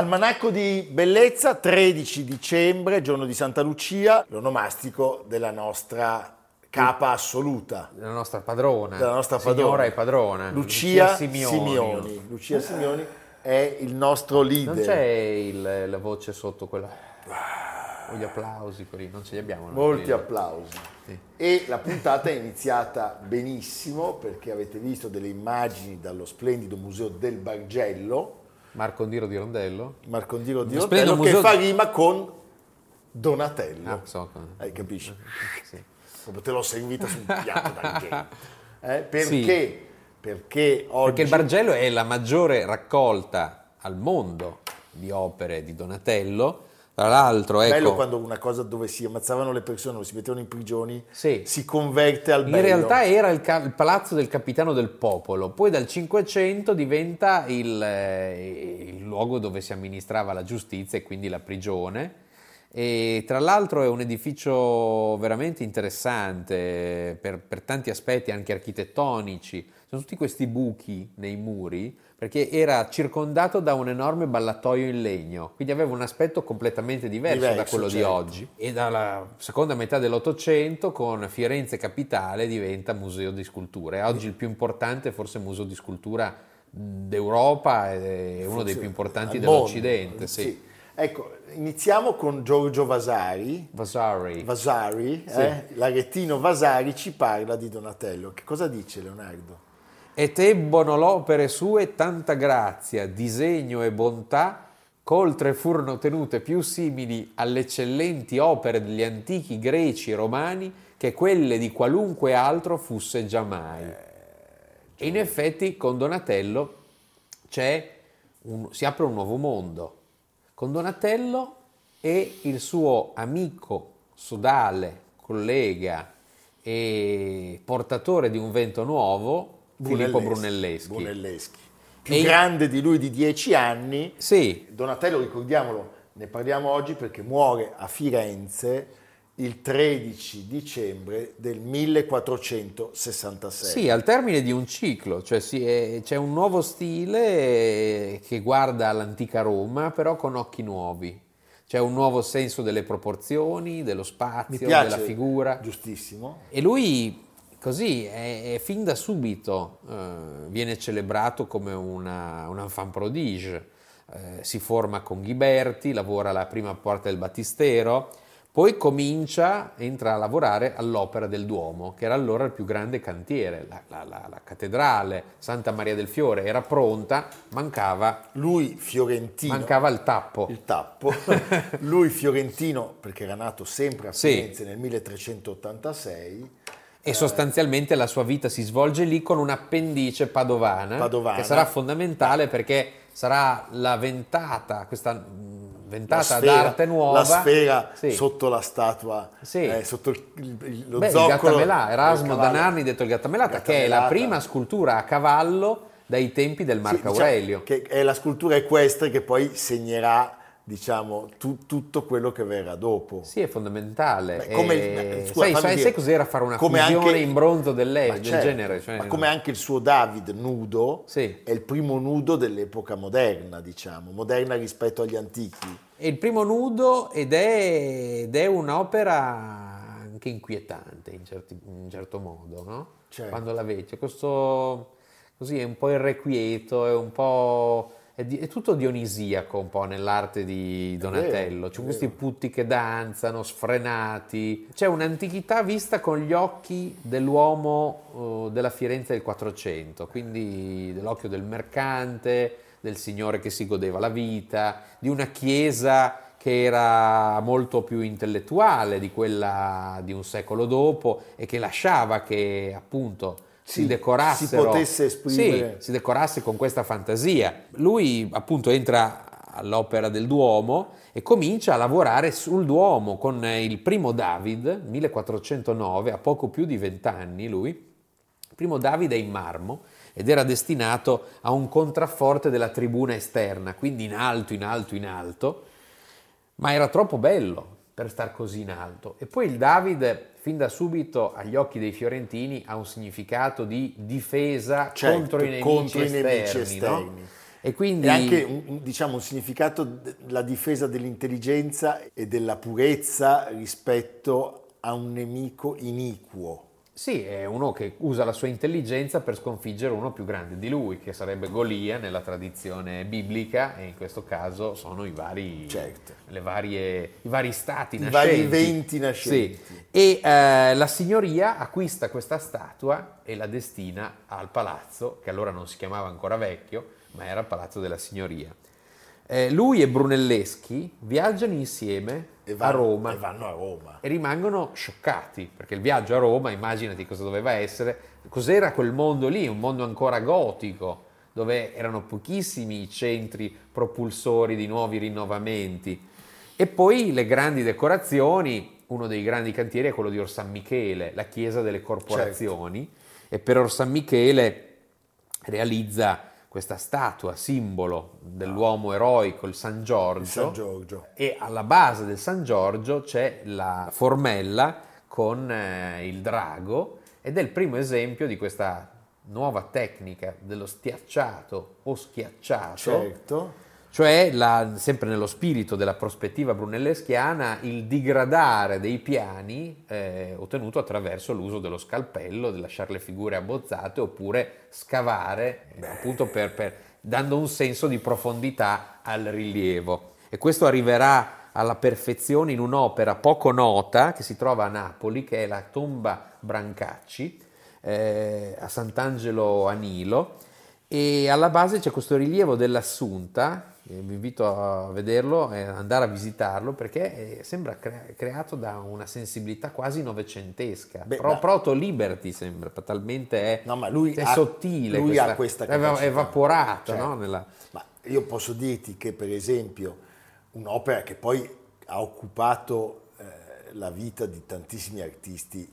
Almanacco di bellezza, 13 dicembre, giorno di Santa Lucia, l'onomastico della nostra capa assoluta. Della nostra padrona. Della nostra padrona. Signora e padrona. Lucia, Lucia Simioni. Simioni. Lucia Simioni è il nostro leader. Non c'è il, la voce sotto quella... O gli applausi, quelli non ce li abbiamo. Molti quelli. applausi. Sì. E la puntata è iniziata benissimo perché avete visto delle immagini dallo splendido museo del Bargello Marcondiro di Rondello? Marcondiro di Rondello che museo... fa rima con Donatello. Ah, so. Eh, capisci? Sì. Te l'ho servita su un piatto d'argento. Eh, perché? Sì. Perché oggi... Perché il Bargello è la maggiore raccolta al mondo di opere di Donatello tra l'altro, ecco, bello quando una cosa dove si ammazzavano le persone o si mettevano in prigioni sì. si converte al bello. In realtà era il, ca- il, palazzo del capitano del popolo, poi dal 500 diventa il, eh, il luogo dove si amministrava la giustizia e quindi la prigione. E tra l'altro è un edificio veramente interessante per, per tanti aspetti, anche architettonici. Sono tutti questi buchi nei muri perché era circondato da un enorme ballatoio in legno, quindi aveva un aspetto completamente diverso, diverso da quello certo. di oggi. E dalla seconda metà dell'Ottocento, con Firenze capitale, diventa museo di sculture. Oggi il più importante, forse museo di scultura d'Europa, è uno dei più importanti dell'Occidente. Sì. sì. Ecco, iniziamo con Giorgio Vasari. Vasari. Vasari, sì. eh? l'aghettino Vasari ci parla di Donatello. Che cosa dice Leonardo? Et ebbono l'opere sue tanta grazia, disegno e bontà, ch'oltre furono tenute più simili alle eccellenti opere degli antichi greci e romani che quelle di qualunque altro fusse giammai. E in effetti con Donatello un, si apre un nuovo mondo. Con Donatello e il suo amico, sodale, collega e portatore di un vento nuovo, Filippo Brunelleschi. Brunelleschi. Più e... grande di lui di dieci anni. Sì. Donatello, ricordiamolo, ne parliamo oggi perché muore a Firenze il 13 dicembre del 1466. Sì, al termine di un ciclo, cioè è, c'è un nuovo stile che guarda l'antica Roma, però con occhi nuovi. C'è un nuovo senso delle proporzioni, dello spazio, della figura. Giustissimo. E lui così è, è fin da subito eh, viene celebrato come una, un enfant prodige. Eh, si forma con Ghiberti, lavora alla prima porta del Battistero, poi comincia, entra a lavorare all'Opera del Duomo, che era allora il più grande cantiere, la, la, la, la cattedrale Santa Maria del Fiore era pronta, mancava... Lui fiorentino... Mancava il tappo. Il tappo. Lui fiorentino, perché era nato sempre a Firenze sì. nel 1386, e sostanzialmente la sua vita si svolge lì con un'appendice padovana, padovana. che sarà fondamentale perché sarà la ventata, questa ventata sfera, d'arte nuova. La sfera sì. sotto la statua, sì. eh, sotto il, lo Beh, zoccolo. Il Gattamelà, Erasmo Danarni detto il Gattamelata, che è la prima scultura a cavallo dai tempi del Marco sì, diciamo Aurelio. Che è la scultura equestre che poi segnerà diciamo, tu, tutto quello che verrà dopo. Sì, è fondamentale. Beh, come, e... scusa, sai, sai, sai, cos'era fare una come anche, in bronzo del certo, genere? Cioè, ma come anche il suo David nudo, sì. è il primo nudo dell'epoca moderna, diciamo, moderna rispetto agli antichi. È il primo nudo ed è, ed è un'opera anche inquietante in, certi, in un certo modo, no? Certo. Quando la vedi, questo così è un po' irrequieto, è un po' è, di, è, tutto dionisiaco un po' nell'arte di Donatello. C'è questi putti che danzano, sfrenati. C'è un'antichità vista con gli occhi dell'uomo uh, della Firenze del 400, quindi dell'occhio del mercante, del signore che si godeva la vita, di una chiesa che era molto più intellettuale di quella di un secolo dopo e che lasciava che appunto si decorassero, si potesse esprimere. Sì, si decorasse con questa fantasia. Lui appunto entra all'Opera del Duomo e comincia a lavorare sul Duomo con il primo David, 1409, a poco più di vent'anni lui. Il primo David è in marmo ed era destinato a un contrafforte della tribuna esterna, quindi in alto, in alto, in alto, ma era troppo bello per star così in alto. E poi il David, fin da subito, agli occhi dei fiorentini, ha un significato di difesa certo, contro i nemici contro esterni. I nemici esterni. No? E quindi... E anche un, diciamo, un significato, la difesa dell'intelligenza e della purezza rispetto a un nemico iniquo. Sì, è uno che usa la sua intelligenza per sconfiggere uno più grande di lui, che sarebbe Golia nella tradizione biblica, e in questo caso sono i vari, certo. varie, i vari stati I nascenti. I vari eventi nascenti. Sì. E eh, la signoria acquista questa statua e la destina al palazzo, che allora non si chiamava ancora vecchio, ma era il palazzo della signoria. Eh, lui e Brunelleschi viaggiano insieme vanno, a Roma. e vanno a Roma. E rimangono scioccati perché il viaggio a Roma, immaginati cosa doveva essere, cos'era quel mondo lì, un mondo ancora gotico dove erano pochissimi i centri propulsori di nuovi rinnovamenti. E poi le grandi decorazioni, uno dei grandi cantieri è quello di Orsan Michele, la chiesa delle corporazioni. Certo. e per Orsan Michele realizza questa statua, simbolo dell'uomo eroico, il San Giorgio, il San Giorgio. e alla base del San Giorgio c'è la formella con eh, il drago ed è il primo esempio di questa nuova tecnica dello stiacciato o schiacciato. Certo cioè la, sempre nello spirito della prospettiva brunelleschiana il digradare dei piani eh, ottenuto attraverso l'uso dello scalpello, di lasciare le figure abbozzate oppure scavare appunto per, per, dando un senso di profondità al rilievo. E questo arriverà alla perfezione in un'opera poco nota che si trova a Napoli che è la tomba Brancacci eh, a Sant'Angelo a Nilo e alla base c'è questo rilievo dell'Assunta vi invito a vederlo e andare a visitarlo perché sembra cre- creato da una sensibilità quasi novecentesca. Beh, Pro- Proto Liberty sembra, talmente è, no, lui è ha, sottile, lui questa, ha questa capacità. evaporata. Certo. No? Nella... Ma io posso dirti che per esempio un'opera che poi ha occupato eh, la vita di tantissimi artisti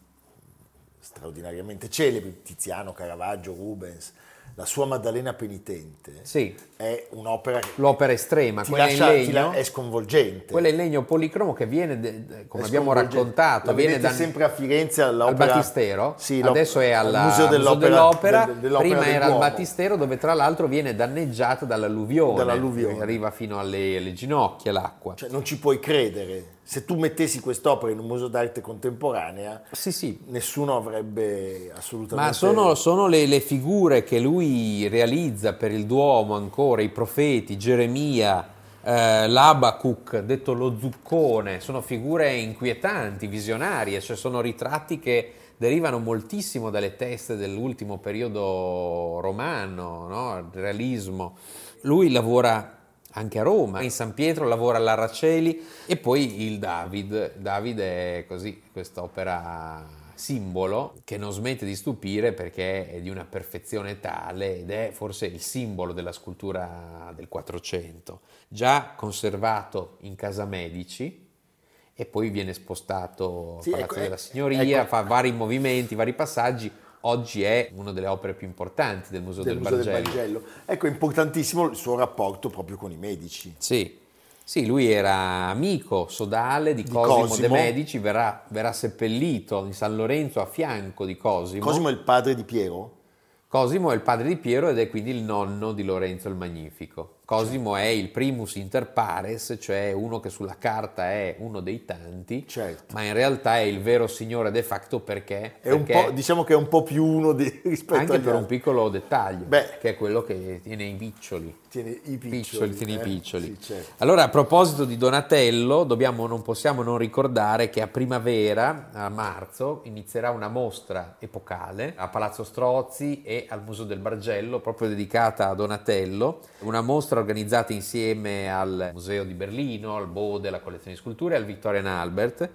straordinariamente celebri, Tiziano, Caravaggio, Rubens, la sua Maddalena penitente sì. È un'opera che l'opera estrema, quella lascia, in legno, è sconvolgente. Quella in legno policromo che viene, come abbiamo raccontato, viene da, sempre a Firenze al Battistero, sì, adesso è al Museo dell'Opera, dell'opera, del, dell'opera prima era al Battistero dove tra l'altro viene danneggiata dall'alluvione, dall'alluvione. arriva fino alle, alle ginocchia l'acqua. Cioè, non ci puoi credere se tu mettessi quest'opera in un museo d'arte contemporanea, sì, sì. nessuno avrebbe assolutamente... Ma sono, sono le, le, figure che lui realizza per il Duomo ancora, i profeti, Geremia, eh, l'Abacuc, detto lo zuccone, sono figure inquietanti, visionarie, cioè sono ritratti che derivano moltissimo dalle teste dell'ultimo periodo romano, no? il realismo. Lui lavora anche a Roma, in San Pietro lavora all'Araceli e poi il David. David è così, quest'opera simbolo che non smette di stupire perché è di una perfezione tale ed è forse il simbolo della scultura del 400, già conservato in Casa Medici e poi viene spostato sì, Palazzo ecco, della Signoria, ecco. fa vari movimenti, vari passaggi oggi è una delle opere più importanti del Museo, del, del, Museo Bargello. del Bargello. Ecco, è importantissimo il suo rapporto proprio con i medici. Sì, sì, lui era amico sodale di, di Cosimo, Cosimo, de' Medici, verrà, verrà, seppellito in San Lorenzo a fianco di Cosimo. Cosimo è il padre di Piero? Cosimo è il padre di Piero ed è quindi il nonno di Lorenzo il Magnifico. Cosimo è il primus inter pares, cioè uno che sulla carta è uno dei tanti, Certo. ma in realtà è il vero signore de facto perché, È un perché po', diciamo che è un po' più uno di, rispetto anche agli per un altri. piccolo dettaglio, Beh. che è quello che tiene i piccioli. Tiene i piccioli. Piccioli, tiene i eh? piccioli. Sì, certo. Allora, a proposito di Donatello, dobbiamo, non possiamo non ricordare che a primavera, a marzo, inizierà una mostra epocale a Palazzo Strozzi e al Museo del Bargello, proprio dedicata a Donatello. Una mostra organizzata insieme al Museo di Berlino, al Bode, alla collezione di sculture e al Victorian Albert.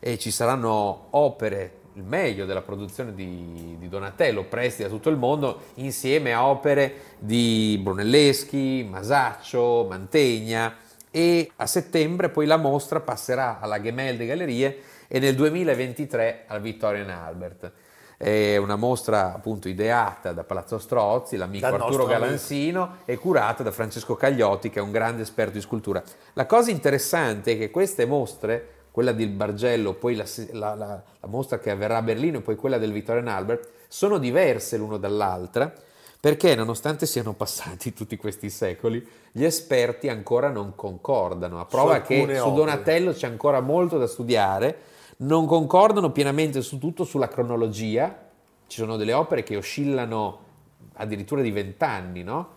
E ci saranno opere il meglio della produzione di, di Donatello, presti da tutto il mondo, insieme a opere di Brunelleschi, Masaccio, Mantegna e a settembre poi la mostra passerà alla Gemelde Gallerie e nel 2023 al Victorian Albert. È una mostra appunto ideata da Palazzo Strozzi, l'amico Dal Arturo nostro amico. Galansino e curata da Francesco Cagliotti che è un grande esperto di scultura. La cosa interessante è che queste mostre quella del Bargello, poi la, la- la- la mostra che avverrà a Berlino e poi quella del Victorian Albert, sono diverse l'uno dall'altra perché nonostante siano passati tutti questi secoli, gli esperti ancora non concordano, a prova che alcune su opere. Donatello c'è ancora molto da studiare, non concordano pienamente su tutto, sulla cronologia, ci sono delle opere che oscillano addirittura di vent'anni, no?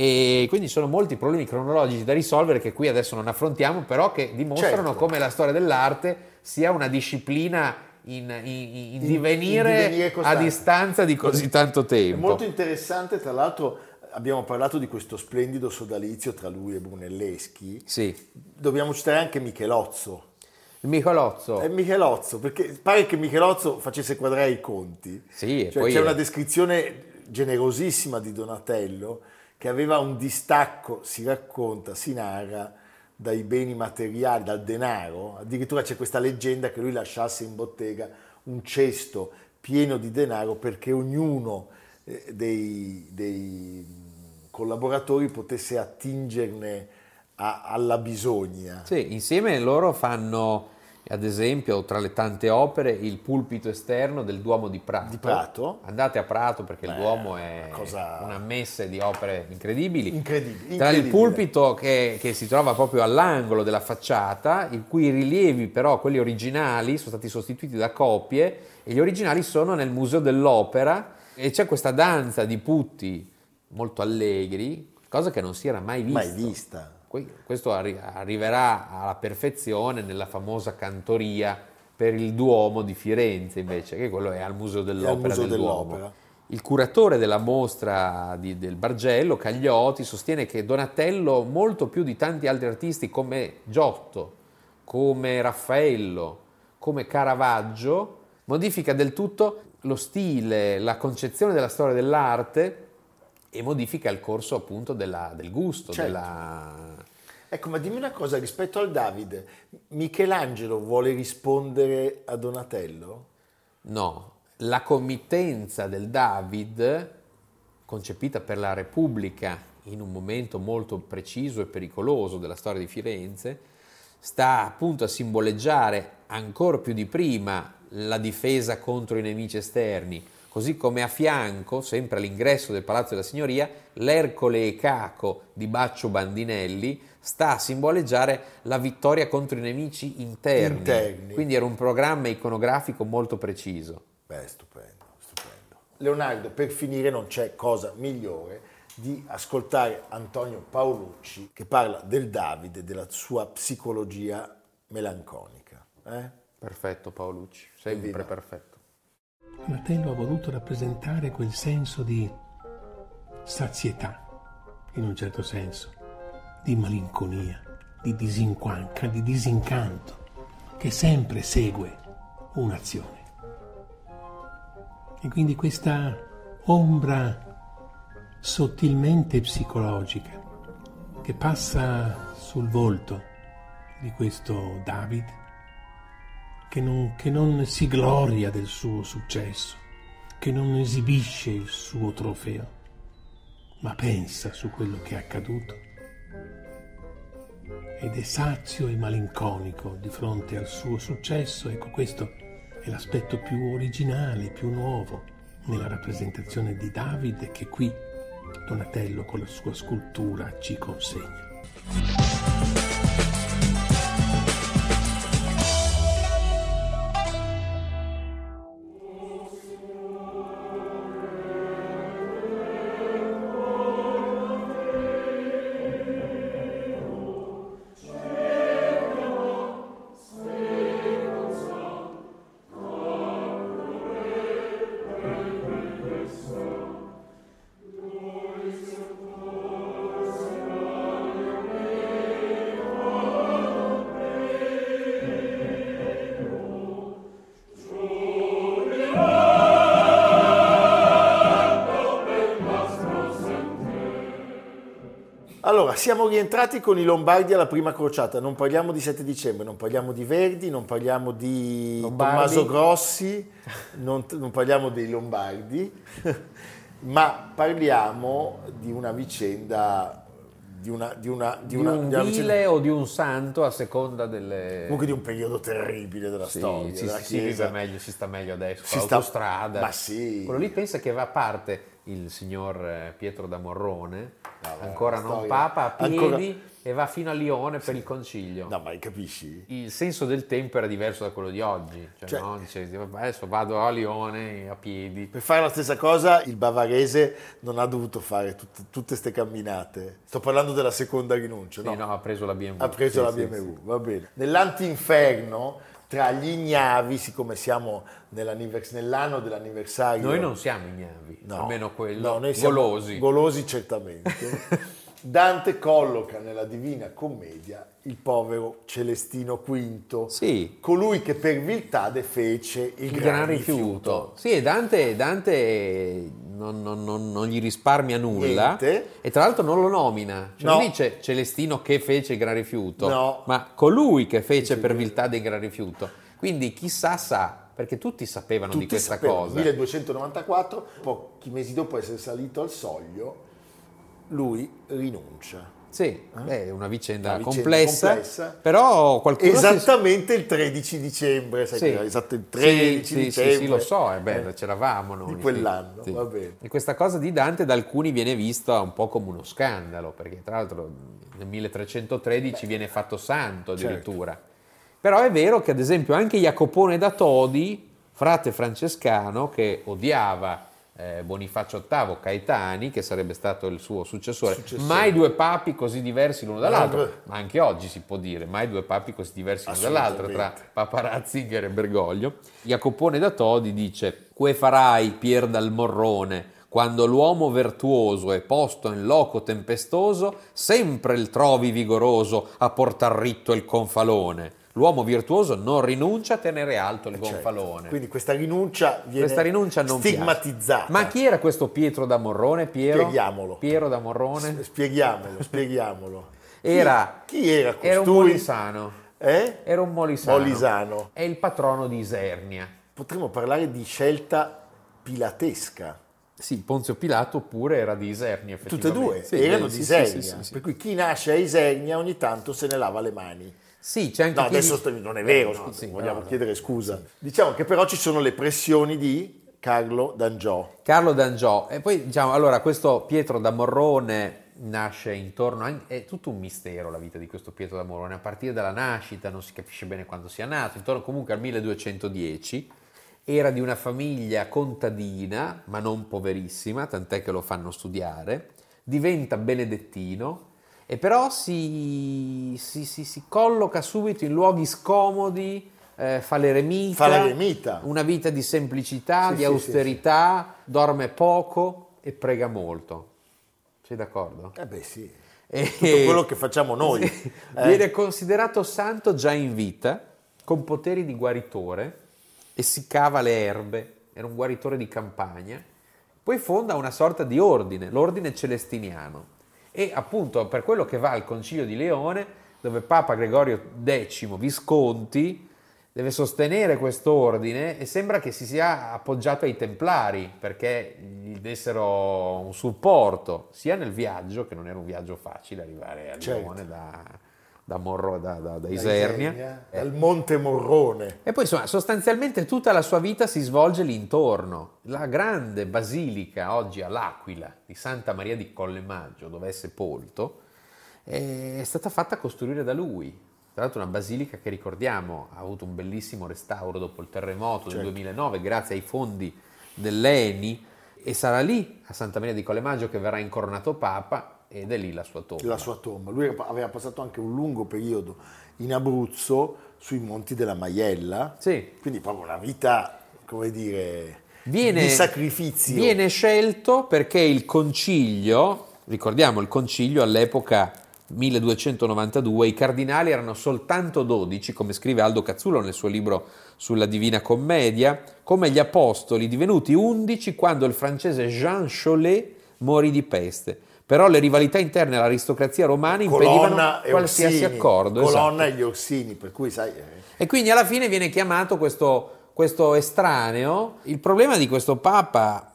E quindi sono molti problemi cronologici da risolvere che qui adesso non affrontiamo, però che dimostrano Certo. come la storia dell'arte sia una disciplina in, in- in in divenire, divenire a distanza di così tanto È tempo. molto interessante, tra l'altro abbiamo parlato di questo splendido sodalizio tra lui e Brunelleschi. Sì, Dobbiamo citare anche Michelozzo. il Michelozzo. È Michelozzo, perché pare che Michelozzo facesse quadrare i conti. Sì, Cioè, c'è è- una descrizione generosissima di Donatello che aveva un distacco, si racconta, si narra, dai beni materiali, dal denaro. Addirittura c'è questa leggenda che lui lasciasse in bottega un cesto pieno di denaro perché ognuno eh, dei, dei collaboratori potesse attingerne a- alla bisogna. Sì, insieme loro fanno, ad esempio, tra le tante opere, il pulpito esterno del Duomo di Prato. Di Prato? Andate a Prato perché il Beh, Duomo è una cosa- una messe di opere incredibili. Incredibile, Tra il pulpito che, che si trova proprio all'angolo della facciata, i cui rilievi però, quelli originali, sono stati sostituiti da copie e gli originali sono nel Museo dell'Opera e c'è questa danza di putti molto allegri, cosa che non si era mai vista. Mai vista. Que- Questo arri- arriverà alla perfezione nella famosa cantoria per il Duomo di Firenze, invece, che quello è al Museo dell'Opera Museo del Duomo. dell'Opera. Il curatore della mostra di- del Bargello, Cagliotti, sostiene che Donatello, molto più di tanti altri artisti come Giotto, come Raffaello, come Caravaggio, modifica del tutto lo stile, la concezione della storia dell'arte e modifica il corso appunto della- del gusto, Certo. della... Ecco, ma dimmi una cosa rispetto al Davide. Michelangelo vuole rispondere a Donatello? No, la committenza del David, concepita per la Repubblica in un momento molto preciso e pericoloso della storia di Firenze, sta appunto a simboleggiare ancora più di prima la difesa contro i nemici esterni, così come a fianco, sempre all'ingresso del Palazzo della Signoria, l'Ercole e Caco di Baccio Bandinelli sta a simboleggiare la vittoria contro i nemici interni. Interni. Quindi era un programma iconografico molto preciso. Beh, stupendo, stupendo. Leonardo, per finire non c'è cosa migliore di ascoltare Antonio Paolucci che parla del Davide, della sua psicologia melanconica. eh? Perfetto Paolucci, sempre perfetto. Donatello ha voluto rappresentare quel senso di sazietà, in un certo senso, di malinconia, di disinquanca, di disincanto, che sempre segue un'azione. E quindi questa ombra sottilmente psicologica che passa sul volto di questo David che non, che non si gloria del suo successo, che non esibisce il suo trofeo, ma pensa su quello che è accaduto ed è sazio e malinconico di fronte al suo successo. Ecco, questo è l'aspetto più originale, più nuovo nella rappresentazione di David che qui Donatello con la sua scultura ci consegna. Allora, siamo rientrati con i Lombardi alla prima crociata, non parliamo di 7 dicembre, non parliamo di Verdi, non parliamo di Lombardi. Tommaso Grossi, non, non parliamo dei Lombardi, ma parliamo di una vicenda, di una, di una, Di una- un di vile o di un santo a seconda delle... comunque di un periodo terribile della Sì, storia, ci, della si, si meglio, si sta meglio adesso, Si sta- l'autostrada. ma sì. Quello lì pensa che va a parte il signor eh, Pietro da Morrone, No, vabbè, ancora non storia- papa, a piedi ancora- e va fino a Lione per il concilio. No, ma capisci? Il senso del tempo era diverso da quello di oggi, cioè, Cioè- no? Dice, adesso vado a Lione a piedi. Per fare la stessa cosa il bavarese non ha dovuto fare tutte queste camminate. Sto parlando della seconda rinuncia, Sì, no, ha preso la BMW. ha preso Sì, la sì, BMW, sì. va bene. Nell'antinferno, tra gli ignavi, siccome siamo nell'anno dell'anniversario... Noi non siamo ignavi, No, almeno quello, no, noi siamo golosi. Golosi certamente. Dante colloca nella Divina Commedia il povero Celestino V, Sì. colui che per viltà fece il, il gran rifiuto. Sì, e Dante, Dante non, non- non- non gli risparmia nulla Niente. e tra l'altro non lo nomina. Cioè, No. Non dice Celestino che fece il gran rifiuto, No. ma colui che fece per viltà del gran rifiuto. Quindi chissà sa, perché tutti sapevano di Tutti questa sapevano, cosa. 1294, pochi mesi dopo essere salito al soglio, lui rinuncia. Sì, beh, è una vicenda, Una vicenda complessa, complessa. però qualcuno si- Esattamente il 13 dicembre, sai Sì. esatto il 13 Sì, dicembre. Sì, sì, lo so, è bello, Eh, c'eravamo noi. Di quell'anno, sì. va bene. E questa cosa di Dante da alcuni viene vista un po' come uno scandalo, perché tra l'altro nel 1313 viene fatto santo Certo. addirittura. Però è vero che ad esempio anche Jacopone da Todi, frate francescano che odiava eh, Bonifacio VIII Caetani, che sarebbe stato il suo successore, Successore. mai due papi così diversi l'uno dall'altro, ma anche oggi si può dire, mai due papi così diversi l'uno dall'altro, tra. Papa Ratzinger e Bergoglio. Jacopone da Todi dice: Que farai, Pier dal Morrone, quando l'uomo virtuoso è posto in loco tempestoso, sempre il trovi vigoroso a portar ritto il confalone. L'uomo virtuoso non rinuncia a tenere alto il Certo. gonfalone. Quindi questa rinuncia viene Questa rinuncia non piace. stigmatizzata. Ma chi era questo Pietro da Morrone? Piero? Spieghiamolo. Piero da Morrone? Spieghiamolo, spieghiamolo. Chi- Era, chi, era costui? era un molisano. Eh? Era un molisano. Molisano. È il patrono di Isernia. Potremmo parlare di scelta pilatesca. Sì, Ponzio Pilato pure era di Isernia, Tutte e due. Sì, erano sì, di Isernia. sì. Per cui chi nasce a Isernia ogni tanto se ne lava le mani. Sì, c'è anche No, adesso di- sto- non è vero, Eh, no, sì, vogliamo no. chiedere scusa. Diciamo che però ci sono le pressioni di Carlo D'Angiò. Carlo D'Angiò. E poi diciamo, allora, questo Pietro da Morrone nasce intorno, a- è tutto un mistero la vita di questo Pietro da Morrone, a partire dalla nascita, non si capisce bene quando sia nato, intorno comunque al 1210, era di una famiglia contadina, ma non poverissima, tant'è che lo fanno studiare, diventa benedettino e però si, si- si- si colloca subito in luoghi scomodi, eh, fa l'eremita, Fa l'eremita. una vita di semplicità, Sì, di sì, austerità, dorme poco e prega molto. Sei d'accordo? Eh beh sì, E- tutto quello che facciamo noi. Sì. eh. Viene considerato santo già in vita, con poteri di guaritore, e si cava le erbe, era un guaritore di campagna. Poi fonda una sorta di ordine, l'ordine celestiniano. E appunto per quello che va al Concilio di Leone, dove Papa Gregorio X Visconti deve sostenere quest'ordine e sembra che si sia appoggiato ai Templari perché gli dessero un supporto sia nel viaggio, che non era un viaggio facile arrivare a Certo. Lione da, da, Morro, da, da, da Isernia. Isernia, dal Monte Morrone. E poi insomma, sostanzialmente tutta la sua vita si svolge lì intorno. La grande basilica oggi all'Aquila di Santa Maria di Colle Maggio, dove è sepolto, è stata fatta costruire da lui. Tra l'altro una basilica che ricordiamo ha avuto un bellissimo restauro dopo il terremoto Certo. del 2009 grazie ai fondi dell'ENI e sarà lì a Santa Maria di Colle Maggio che verrà incoronato Papa ed è lì la sua tomba. la sua tomba. Lui aveva passato anche un lungo periodo in Abruzzo, sui monti della Maiella, Sì. quindi proprio una vita, come dire, Viene, di sacrificio. Viene scelto perché il concilio, ricordiamo il concilio all'epoca 1292, i cardinali erano soltanto 12, come scrive Aldo Cazzullo nel suo libro sulla Divina Commedia, come gli apostoli divenuti 11 quando il francese Jean Cholet morì di peste. Però le rivalità interne all'aristocrazia romana impedivano Colonna e qualsiasi Orsini, accordo. Colonna esatto. e gli Orsini, per cui sai... eh, E quindi alla fine viene chiamato questo, questo estraneo. Il problema di questo Papa,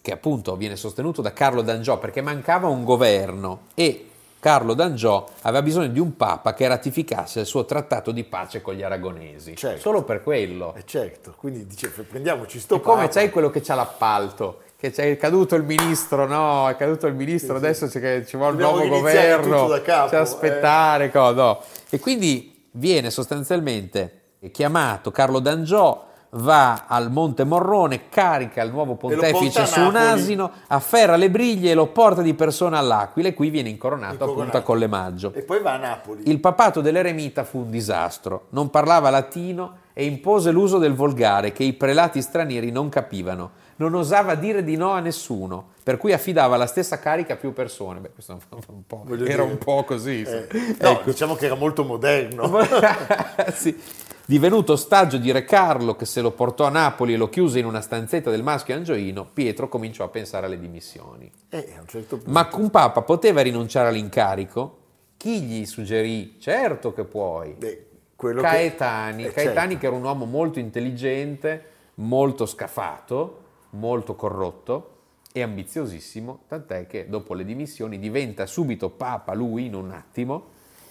che appunto viene sostenuto da Carlo d'Angiò, perché mancava un governo e Carlo d'Angiò aveva bisogno di un Papa che ratificasse il suo trattato di pace con gli aragonesi. Certo. Solo per quello. eh, certo, quindi dice, prendiamoci sto E come Papa. c'è quello che c'ha l'appalto, che c'è caduto il ministro, no, è caduto il ministro, adesso c'è che ci vuole un Dobbiamo nuovo governo, capo, c'è aspettare, co- no. E quindi viene sostanzialmente chiamato Carlo D'Angiò, va al Monte Morrone, carica il nuovo pontefice su un asino, afferra le briglie e lo porta di persona all'Aquila e qui viene incoronato, Incoronato. appunto a Colle Maggio. E poi va a Napoli. Il papato dell'eremita fu un disastro, non parlava latino e impose l'uso del volgare che i prelati stranieri non capivano, non osava dire di no a nessuno, per cui affidava la stessa carica a più persone. Beh, questo un era un po' così. sì. Eh, no, Ecco. diciamo che era molto moderno. Sì. Divenuto ostaggio di Re Carlo che se lo portò a Napoli e lo chiuse in una stanzetta del maschio angioino, Pietro cominciò a pensare alle dimissioni. E un certo. Ma un papa poteva rinunciare all'incarico? Chi gli suggerì? Certo che puoi. beh, quello che- Caetani, eh, Caetani certo. che era un uomo molto intelligente, molto scafato, molto corrotto e ambiziosissimo, tant'è che dopo le dimissioni diventa subito papa lui in un attimo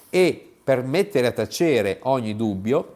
e per mettere a tacere ogni dubbio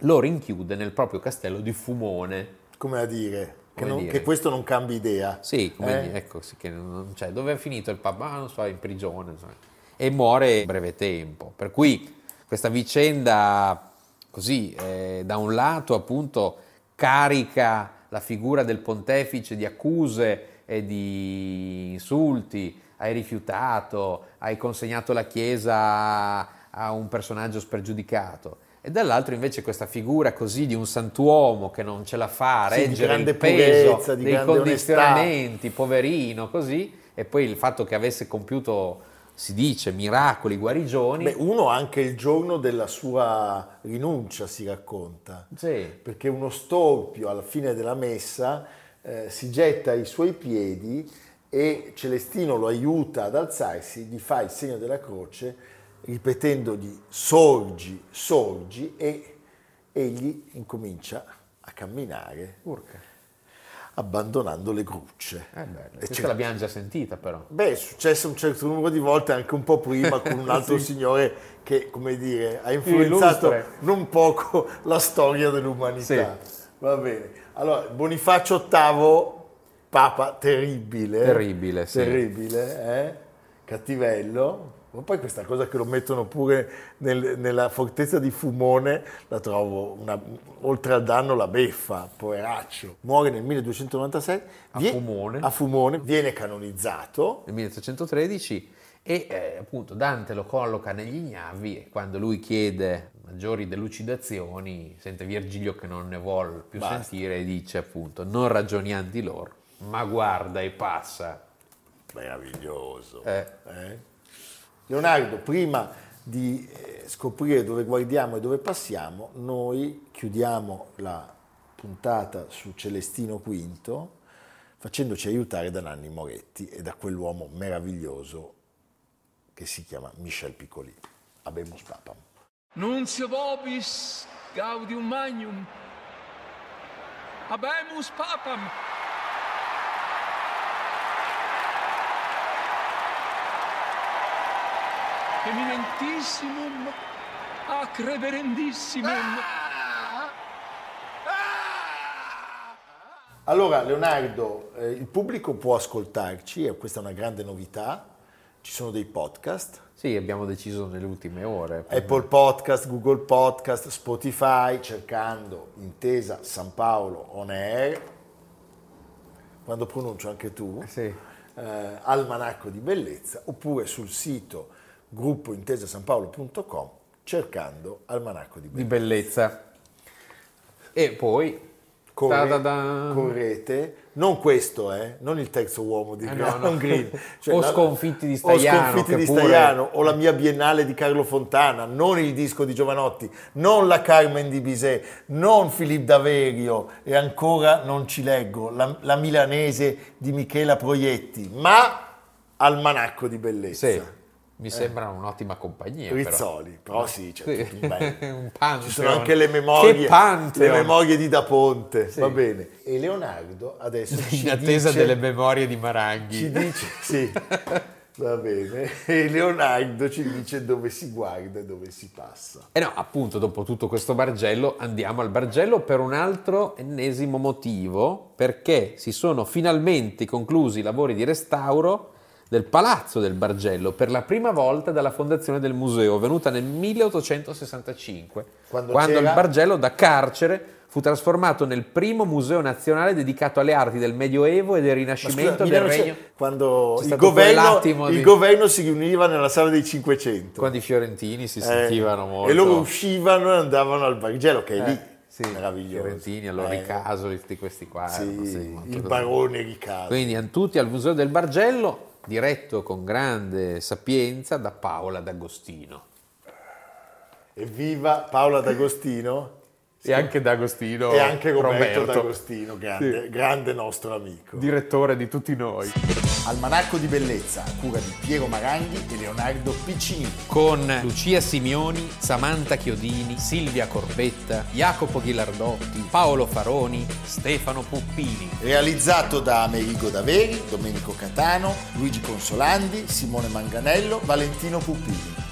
lo rinchiude nel proprio castello di Fumone. Come a dire, che, non- che questo non cambia idea. Sì, come Eh? dire, ecco, sì, che non c'è. Dove è finito il papa? Ah, non so, in prigione. insomma. E muore in breve tempo. Per cui questa vicenda, così, eh, da un lato appunto carica la figura del pontefice di accuse e di insulti, hai rifiutato, hai consegnato la Chiesa a un personaggio spregiudicato. E dall'altro invece questa figura così di un santuomo che non ce la fa a Sì, reggere il peso purezza, dei condizionamenti, poverino, così, e poi il fatto che avesse compiuto, si dice, miracoli, guarigioni. Beh, uno anche il giorno della sua rinuncia si racconta, sì. perché uno storpio alla fine della messa eh, si getta ai suoi piedi e Celestino lo aiuta ad alzarsi, gli fa il segno della croce ripetendogli sorgi, sorgi e egli incomincia a camminare Urca. Abbandonando le grucce. Eh beh, E l'abbiamo già sentita però. Beh, è successo un certo numero di volte, anche un po' prima, con un altro signore che, come dire, ha influenzato illustre. non poco la storia dell'umanità. Va bene. Allora, Bonifacio VIII, papa terribile. Terribile, sì. Terribile, eh? Cattivello. Ma poi questa cosa che lo mettono pure nel- nella fortezza di Fumone, la trovo, una- oltre al danno, la beffa, poveraccio. Muore nel 1296. A vie- Fumone. A Fumone. Viene canonizzato. Nel 1313 e eh, appunto Dante lo colloca negli ignavi e quando lui chiede maggiori delucidazioni sente Virgilio che non ne vuol più Basta. sentire e dice appunto non ragioniamo di loro ma guarda e passa Meraviglioso. Eh. eh? Leonardo, prima di eh, scoprire dove guardiamo e dove passiamo, noi chiudiamo la puntata su Celestino V facendoci aiutare da Nanni Moretti e da quell'uomo meraviglioso che si chiama Michel Piccoli. Abemus Papam. Nuncio vobis gaudium magnum. Habemus papam. Eminentissimum, ac reverendissimum. Allora, Leonardo, eh, il pubblico può ascoltarci, e questa è una grande novità. Ci sono dei podcast, Sì, abbiamo deciso nelle ultime ore. Apple Podcast, Google Podcast, Spotify, cercando Intesa San Paolo On Air, quando pronuncio anche tu, Sì. eh, Almanacco di Bellezza, oppure sul sito gruppointesasanpaolo.com cercando Almanacco di Di Bellezza. bellezza. E poi... Corre- correte, non questo, eh, non il terzo uomo di Eh, Graham no, no. Greene. O la- Sconfitti di o Staiano, Sconfitti che di pure- Staiano, o la mia biennale di Carlo Fontana, non il disco di Giovanotti, non la Carmen di Bizet, non Filippo Daverio e ancora non ci leggo, la, la milanese di Michela Proietti, ma Almanacco di Bellezza. Sì, mi sembra un'ottima compagnia. però. Rizzoli, però sì, c'è Sì. un pantheon. Ci sono anche le memorie, le memorie di Da Ponte, Sì. va bene. E Leonardo adesso ci In attesa dice, delle memorie di Maranghi. ci dice, sì, va bene. E Leonardo ci dice dove si guarda e dove si passa. E no, appunto, dopo tutto questo Bargello, andiamo al Bargello per un altro ennesimo motivo, perché si sono finalmente conclusi i lavori di restauro del Palazzo del Bargello per la prima volta dalla fondazione del museo, venuta nel 1865, Quando quando, il Bargello da carcere fu trasformato nel primo museo nazionale dedicato alle arti del Medioevo e del Rinascimento scusa, del 1900 Regno. quando il governo, il di- governo si riuniva nella sala dei 500 Quando i fiorentini si Eh, sentivano molto... e loro uscivano e andavano al Bargello che è Eh, lì, sì, meraviglioso. Fiorentini, allora Eh, Ricasoli, tutti questi qua. sì, erano, sì, il barone Riccardo. Quindi tutti al Museo del Bargello, diretto con grande sapienza da Paola D'Agostino. Evviva Paola D'Agostino E anche D'Agostino e anche Roberto, D'Agostino, grande, grande nostro amico. direttore di tutti noi. Almanacco di bellezza a cura di Piero Maranghi e Leonardo Piccini. Con Lucia Simioni, Samantha Chiodini, Silvia Corbetta, Jacopo Ghilardotti, Paolo Faroni, Stefano Puppini. Realizzato da Amerigo Daveri, Domenico Catano, Luigi Consolandi, Simone Manganello, Valentino Puppini.